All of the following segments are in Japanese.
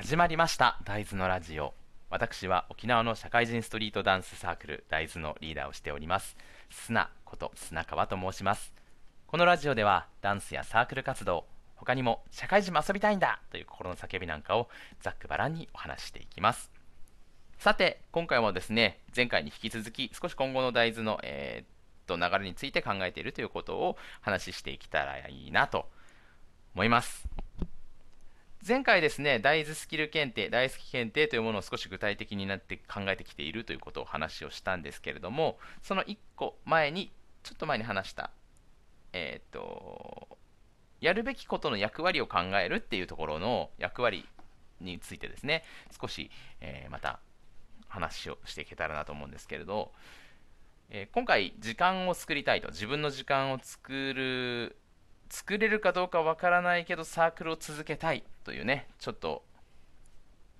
始まりました。大豆のラジオ。私は沖縄の社会人ストリートダンスサークル大豆のリーダーをしております。砂こと砂川と申します。このラジオではダンスやサークル活動他にも社会人も遊びたいんだという心の叫びなんかをざっくばらんにお話していきます。さて今回もですね前回に引き続き少し今後の大豆の、えー、っと流れについて考えているということを話していけたらいいなと思います。前回ですね、大豆スキル検定、大好き検定というものを少し具体的になって考えてきているということを話をしたんですけれども、その1個前に、ちょっと前に話した、えっ、ー、と、やるべきことの役割を考えるっていうところの役割についてですね、少し、えー、また話をしていけたらなと思うんですけれど、えー、今回時間を作りたいと自分の時間を作る作れるかどうかわからないけどサークルを続けたいというねちょっと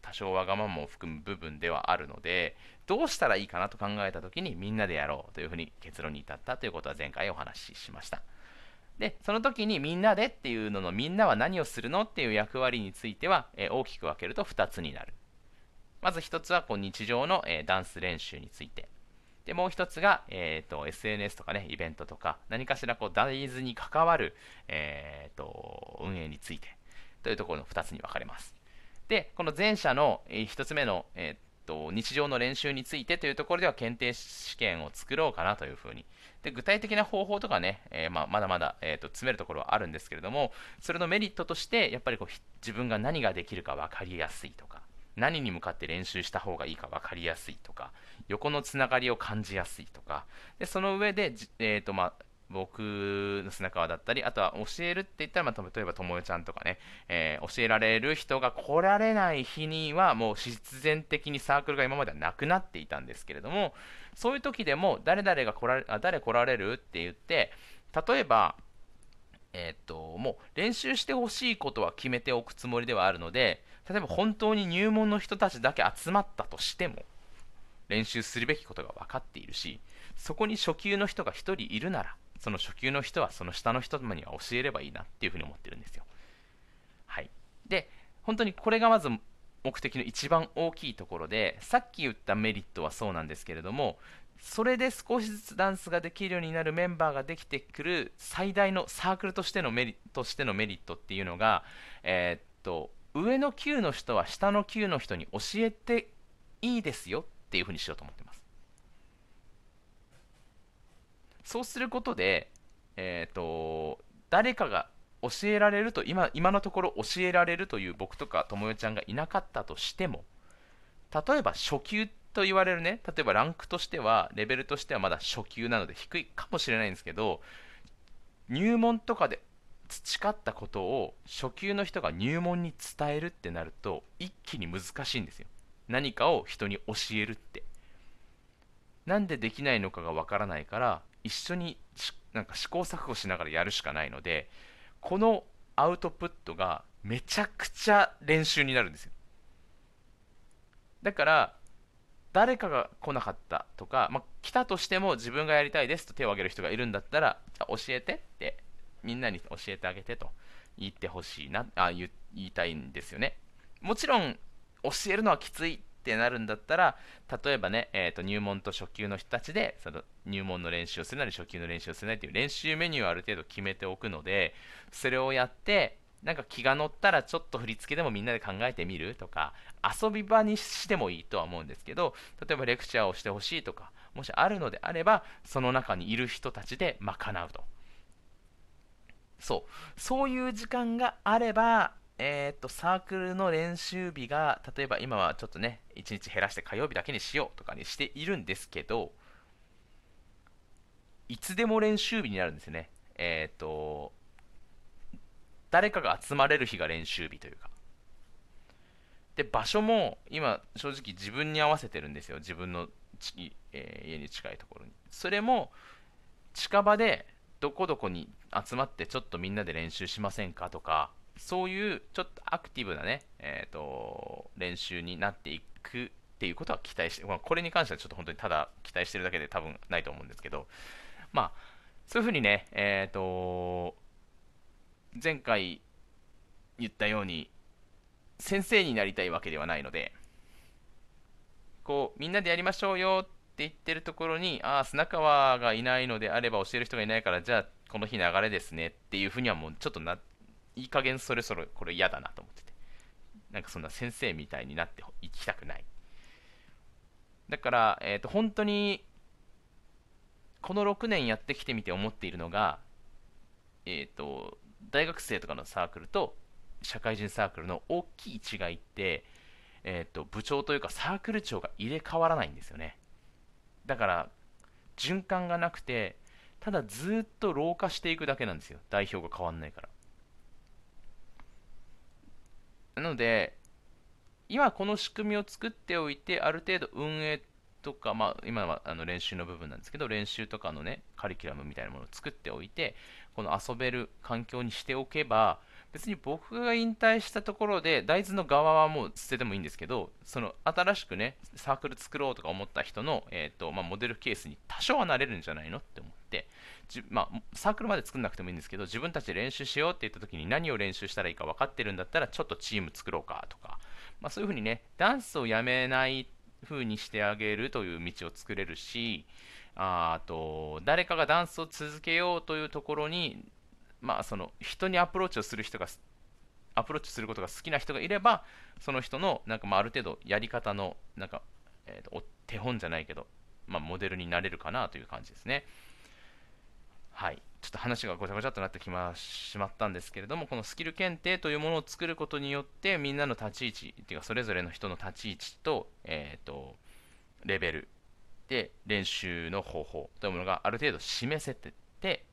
多少わがままも含む部分ではあるのでどうしたらいいかなと考えた時にみんなでやろうというふうに結論に至ったということは前回お話ししました。でその時にみんなでっていうののみんなは何をするのっていう役割については、え大きく分けると2つになる。まず1つはこう日常の、えダンス練習について。で、もう一つが、えーと、SNS とかね、イベントとか、何かしらこう大豆に関わる、えーと、運営について。というところの2つに分かれます。で、この前者の、1つ目の、えーと、日常の練習についてというところでは検定試験を作ろうかなというふうに。で具体的な方法とかね、えー、まあ、まだまだ、えーと詰めるところはあるんですけれども、それのメリットとして、やっぱりこう自分が何ができるか分かりやすいとか、何に向かって練習した方がいいか分かりやすいとか、横のつながりを感じやすいとか、でその上で、えーとまあ、僕の砂川だったり、あとは教えるって言ったら、まあ、例えばともよちゃんとかね、えー、教えられる人が来られない日には、もう必然的にサークルが今まではなくなっていたんですけれども、そういう時でも、誰々が来られ、あ誰来られるって言って、例えば、えっ、と、もう練習してほしいことは決めておくつもりではあるので、例えば本当に入門の人たちだけ集まったとしても、練習するべきことが分かっているし、そこに初級の人が1人いるなら、その初級の人はその下の人には教えればいいなっていうふうに思ってるんですよ。はい。で、本当にこれがまず目的の一番大きいところで、さっき言ったメリットはそうなんですけれども、それで少しずつダンスができるようになるメンバーができてくる最大のサークルとしてのメリとしてのメリットっていうのが、えー、っと、上の級の人は下の級の人に教えていいですよっていうふうにしようと思ってます。そうすることで、えっ、ー、と、誰かが教えられると今、今のところ教えられるという僕とかともよちゃんがいなかったとしても、例えば初級と言われるね、例えばランクとしては、レベルとしてはまだ初級なので低いかもしれないんですけど、入門とかで培ったことを初級の人が入門に伝えるってなると一気に難しいんですよ。何かを人に教えるって。なんでできないのかがわからないから一緒になんか試行錯誤しながらやるしかないのでこのアウトプットがめちゃくちゃ練習になるんですよ。だから誰かが来なかったとか、まあ、来たとしても自分がやりたいですと手を挙げる人がいるんだったら教えてってみんなに教えてあげてと言ってほしいなあ言いたいんですよね。もちろん教えるのはきついってなるんだったら例えばね、えーと、入門と初級の人たちでその入門の練習をするなり初級の練習をするなりという練習メニューをある程度決めておくのでそれをやってなんか気が乗ったらちょっと振り付けでもみんなで考えてみるとか遊び場にしてもいいとは思うんですけど例えばレクチャーをしてほしいとかもしあるのであればその中にいる人たちで賄うとそう。そういう時間があれば、えー、っと、サークルの練習日が、例えば今はちょっとね、1日減らして火曜日だけにしようとかにしているんですけど、いつでも練習日になるんですね。えー、っと、誰かが集まれる日が練習日というか。で、場所も今、正直自分に合わせてるんですよ。自分の、えー、家に近いところに。それも、近場でどこどこに集まってちょっとみんなで練習しませんかとか、そういうちょっとアクティブなね、えーと、練習になっていくっていうことは期待して、まあ、これに関してはちょっと本当にただ期待してるだけで多分ないと思うんですけど、まあ、そういうふうにね、えっ、ー、と、前回言ったように、先生になりたいわけではないのでこうみんなでやりましょうよって言ってるところにああ砂川がいないのであれば教える人がいないからじゃあこの日流れですねっていうふうにはもうちょっとなっていい加減それぞれこれ嫌だなと思ってて。なんかそんな先生みたいになっていきたくない。だから、えー、と本当にこの6年やってきてみて思っているのが、えーと、大学生とかのサークルと社会人サークルの大きい違いって、えーと、部長というかサークル長が入れ替わらないんですよね。だから循環がなくてただずっと老化していくだけなんですよ。代表が変わんないから。なので今この仕組みを作っておいてある程度運営とか、まあ、今はあの練習の部分なんですけど練習とかのねカリキュラムみたいなものを作っておいてこの遊べる環境にしておけば別に僕が引退したところで大豆の側はもう捨ててもいいんですけどその新しくねサークル作ろうとか思った人の、えーとまあ、モデルケースに多少はなれるんじゃないのって思ってじまあ、サークルまで作んなくてもいいんですけど自分たちで練習しようって言った時に何を練習したらいいか分かってるんだったらちょっとチーム作ろうかとか、まあ、そういうふうにねダンスをやめない風にしてあげるという道を作れるしあと誰かがダンスを続けようというところにまあその人にアプローチをする人がアプローチすることが好きな人がいればその人のなんかまあある程度やり方のなんか、えー、と手本じゃないけど、まあ、モデルになれるかなという感じですね。はいちょっと話がごちゃごちゃっとなってきましまったんですけれどもこのスキル検定というものを作ることによってみんなの立ち位置っていうかそれぞれの人の立ち位置と,、えーと、レベルで練習の方法というものがある程度示せてて、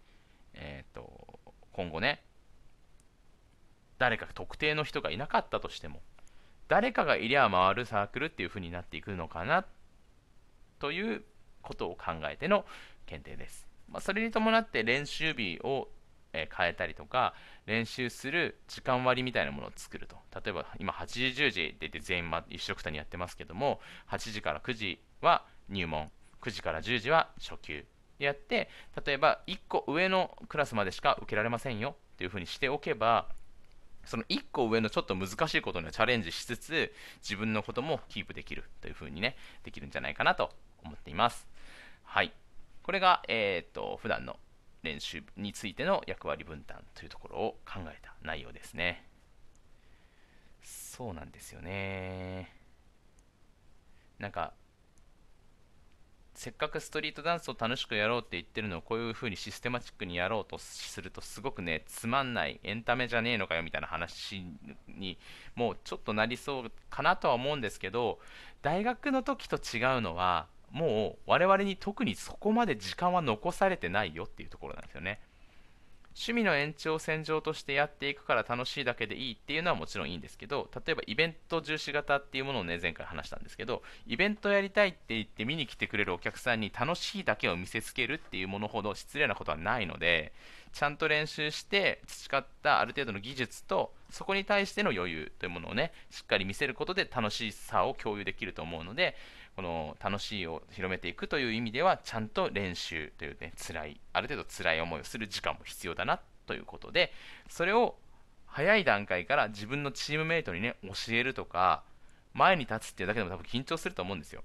えーと、今後ね誰か特定の人がいなかったとしても誰かがいりゃ回るサークルっていう風になっていくのかなということを考えての検定です。まあ、それに伴って練習日を変えたりとか練習する時間割みたいなものを作ると。例えば今8時10時で全員一緒くたにやってますけども8時から9時は入門9時から10時は初級でやって例えば1個上のクラスまでしか受けられませんよっていうふうにしておけばその1個上のちょっと難しいことにはチャレンジしつつ自分のこともキープできるというふうにねできるんじゃないかなと思っています。はい。これが、えーと、普段の練習についての役割分担というところを考えた内容ですね。そうなんですよね。なんか、せっかくストリートダンスを楽しくやろうって言ってるのをこういう風にシステマチックにやろうとするとすごくねつまんないエンタメじゃねえのかよみたいな話にもうちょっとなりそうかなとは思うんですけど大学の時と違うのはもう我々に特にそこまで時間は残されてないよっていうところなんですよね。趣味の延長線上としてやっていくから楽しいだけでいいっていうのはもちろんいいんですけど例えばイベント重視型っていうものをね前回話したんですけどイベントやりたいって言って見に来てくれるお客さんに楽しいだけを見せつけるっていうものほど失礼なことはないのでちゃんと練習して培ったある程度の技術とそこに対しての余裕というものをねしっかり見せることで楽しさを共有できると思うのでこの楽しいを広めていくという意味ではちゃんと練習というね辛いある程度辛い思いをする時間も必要だなということでそれを早い段階から自分のチームメイトにね教えるとか前に立つっていうだけでも多分緊張すると思うんですよ。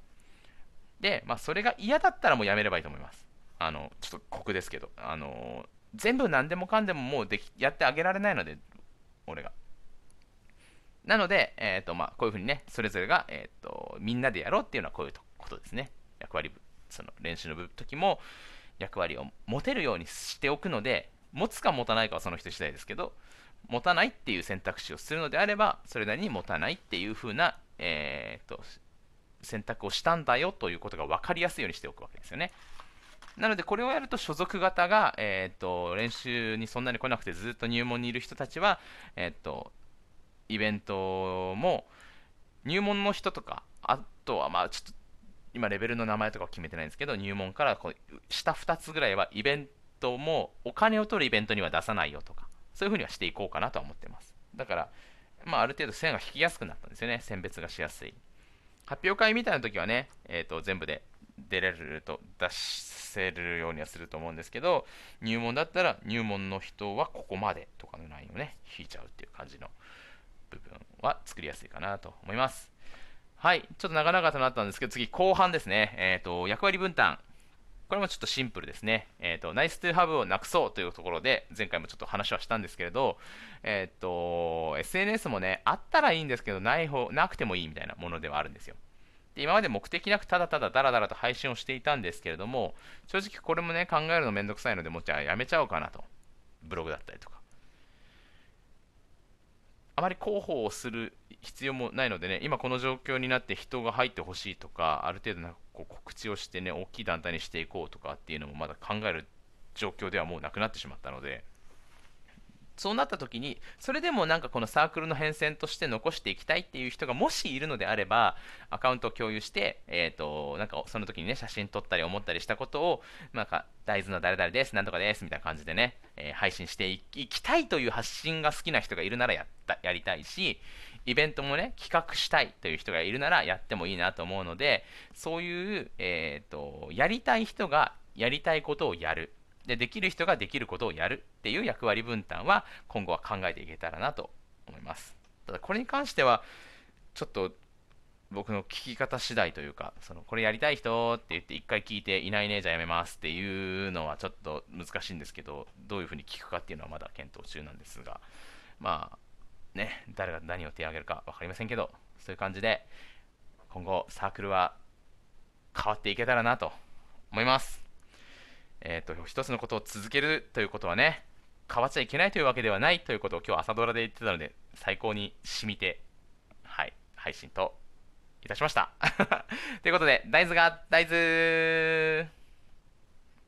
で、まあ、それが嫌だったらもうやめればいいと思います。あのちょっと酷ですけどあの全部何でもかんでももうできやってあげられないので俺がなので、えーとまあ、こういうふうにね、それぞれが、えーと、みんなでやろうっていうのはこういうことですね。役割、その練習の時も役割を持てるようにしておくので、持つか持たないかはその人次第ですけど、持たないっていう選択肢をするのであれば、それなりに持たないっていうふうな、えーと、選択をしたんだよということが分かりやすいようにしておくわけですよね。なので、これをやると所属型が、えーと、練習にそんなに来なくてずっと入門にいる人たちは、えーとイベントも入門の人とかあとはまあちょっと今レベルの名前とか決めてないんですけど入門からこう下2つぐらいはイベントもお金を取るイベントには出さないよとかそういうふうにはしていこうかなとは思ってます。だからまあある程度線が引きやすくなったんですよね。選別がしやすい。発表会みたいな時はね、えー、と全部で出れると出せるようにはすると思うんですけど入門だったら入門の人はここまでとかのラインをね引いちゃうっていう感じの部分は作りやすいかなと思います。はい、ちょっと長々となったんですけど、次、後半ですね。えっ、ー、と、役割分担。これもちょっとシンプルですね。えっ、ー、と、ナイストゥーハブをなくそうというところで、前回もちょっと話はしたんですけれど、えっ、ー、と、SNS もね、あったらいいんですけど、ない方、なくてもいいみたいなものではあるんですよ。で今まで目的なくただただダラダラと配信をしていたんですけれども、正直これもね、考えるのめんどくさいので、もうじゃあやめちゃおうかなと。ブログだったりとか。あまり広報をする必要もないのでね、今この状況になって人が入ってほしいとか、ある程度なんかこう告知をしてね、大きい団体にしていこうとかっていうのもまだ考える状況ではもうなくなってしまったので、そうなった時に、それでもなんかこのサークルの変遷として残していきたいっていう人がもしいるのであれば、アカウントを共有して、えっ、ー、と、なんかその時にね、写真撮ったり思ったりしたことを、なんか、大豆の誰々です、なんとかです、みたいな感じでね、えー、配信していきたいという発信が好きな人がいるならやったやりたいし、イベントもね、企画したいという人がいるならやってもいいなと思うので、そういう、えっ、ー、と、やりたい人がやりたいことをやる。で、できる人ができることをやるっていう役割分担は今後は考えていけたらなと思います。ただこれに関しては、ちょっと僕の聞き方次第というか、そのこれやりたい人って言って一回聞いていないねじゃやめますっていうのはちょっと難しいんですけど、どういうふうに聞くかっていうのはまだ検討中なんですが、まあね、誰が何を手を挙げるか分かりませんけど、そういう感じで今後サークルは変わっていけたらなと思います。えーと、一つのことを続けるということはね変わっちゃいけないというわけではないということを今日朝ドラで言ってたので最高に染みて、はい、配信といたしました。ということで大豆が大豆